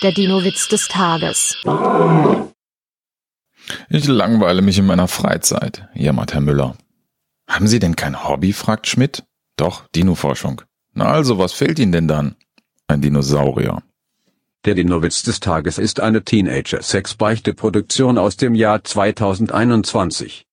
Der Dino-Witz des Tages. Ich langweile mich in meiner Freizeit, jammert Herr Müller. Haben Sie denn kein Hobby? fragt Schmidt. Doch, Dino-Forschung. Na also, was fehlt Ihnen denn dann? Ein Dinosaurier. Der Dino-Witz des Tages ist eine Teenager-Sex-Beichte-Produktion aus dem Jahr 2021.